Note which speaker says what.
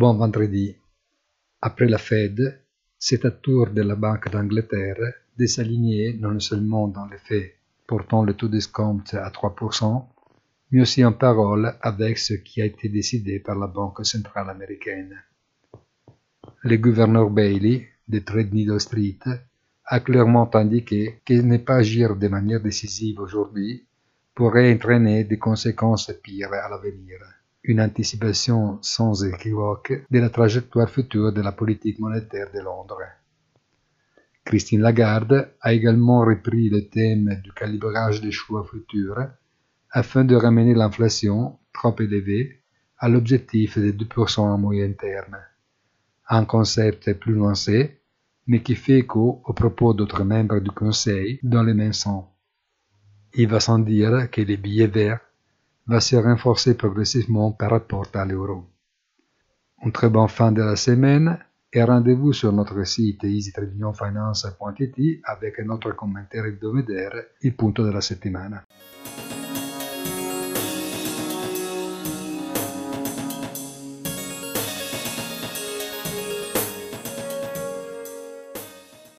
Speaker 1: Bon vendredi. Après la Fed, c'est à tour de la Banque d'Angleterre de s'aligner non seulement dans les faits portant le taux d'escompte à 3%, mais aussi en parole avec ce qui a été décidé par la Banque centrale américaine. Le gouverneur Bailey de Threadneedle Street a clairement indiqué que ne pas agir de manière décisive aujourd'hui pourrait entraîner des conséquences pires à l'avenir une anticipation sans équivoque de la trajectoire future de la politique monétaire de Londres. Christine Lagarde a également repris le thème du calibrage des choix futurs afin de ramener l'inflation, trop élevée, à l'objectif de 2% en moyen terme. Un concept plus nuancé, mais qui fait écho aux propos d'autres membres du Conseil dans le même sens. Il va sans dire que les billets verts va se renforcer progressivement par rapport à l'euro. Une très bonne fin de la semaine et rendez-vous sur notre site easytradingfinance.it avec notre commentaire hebdomadaire Il punto della settimana.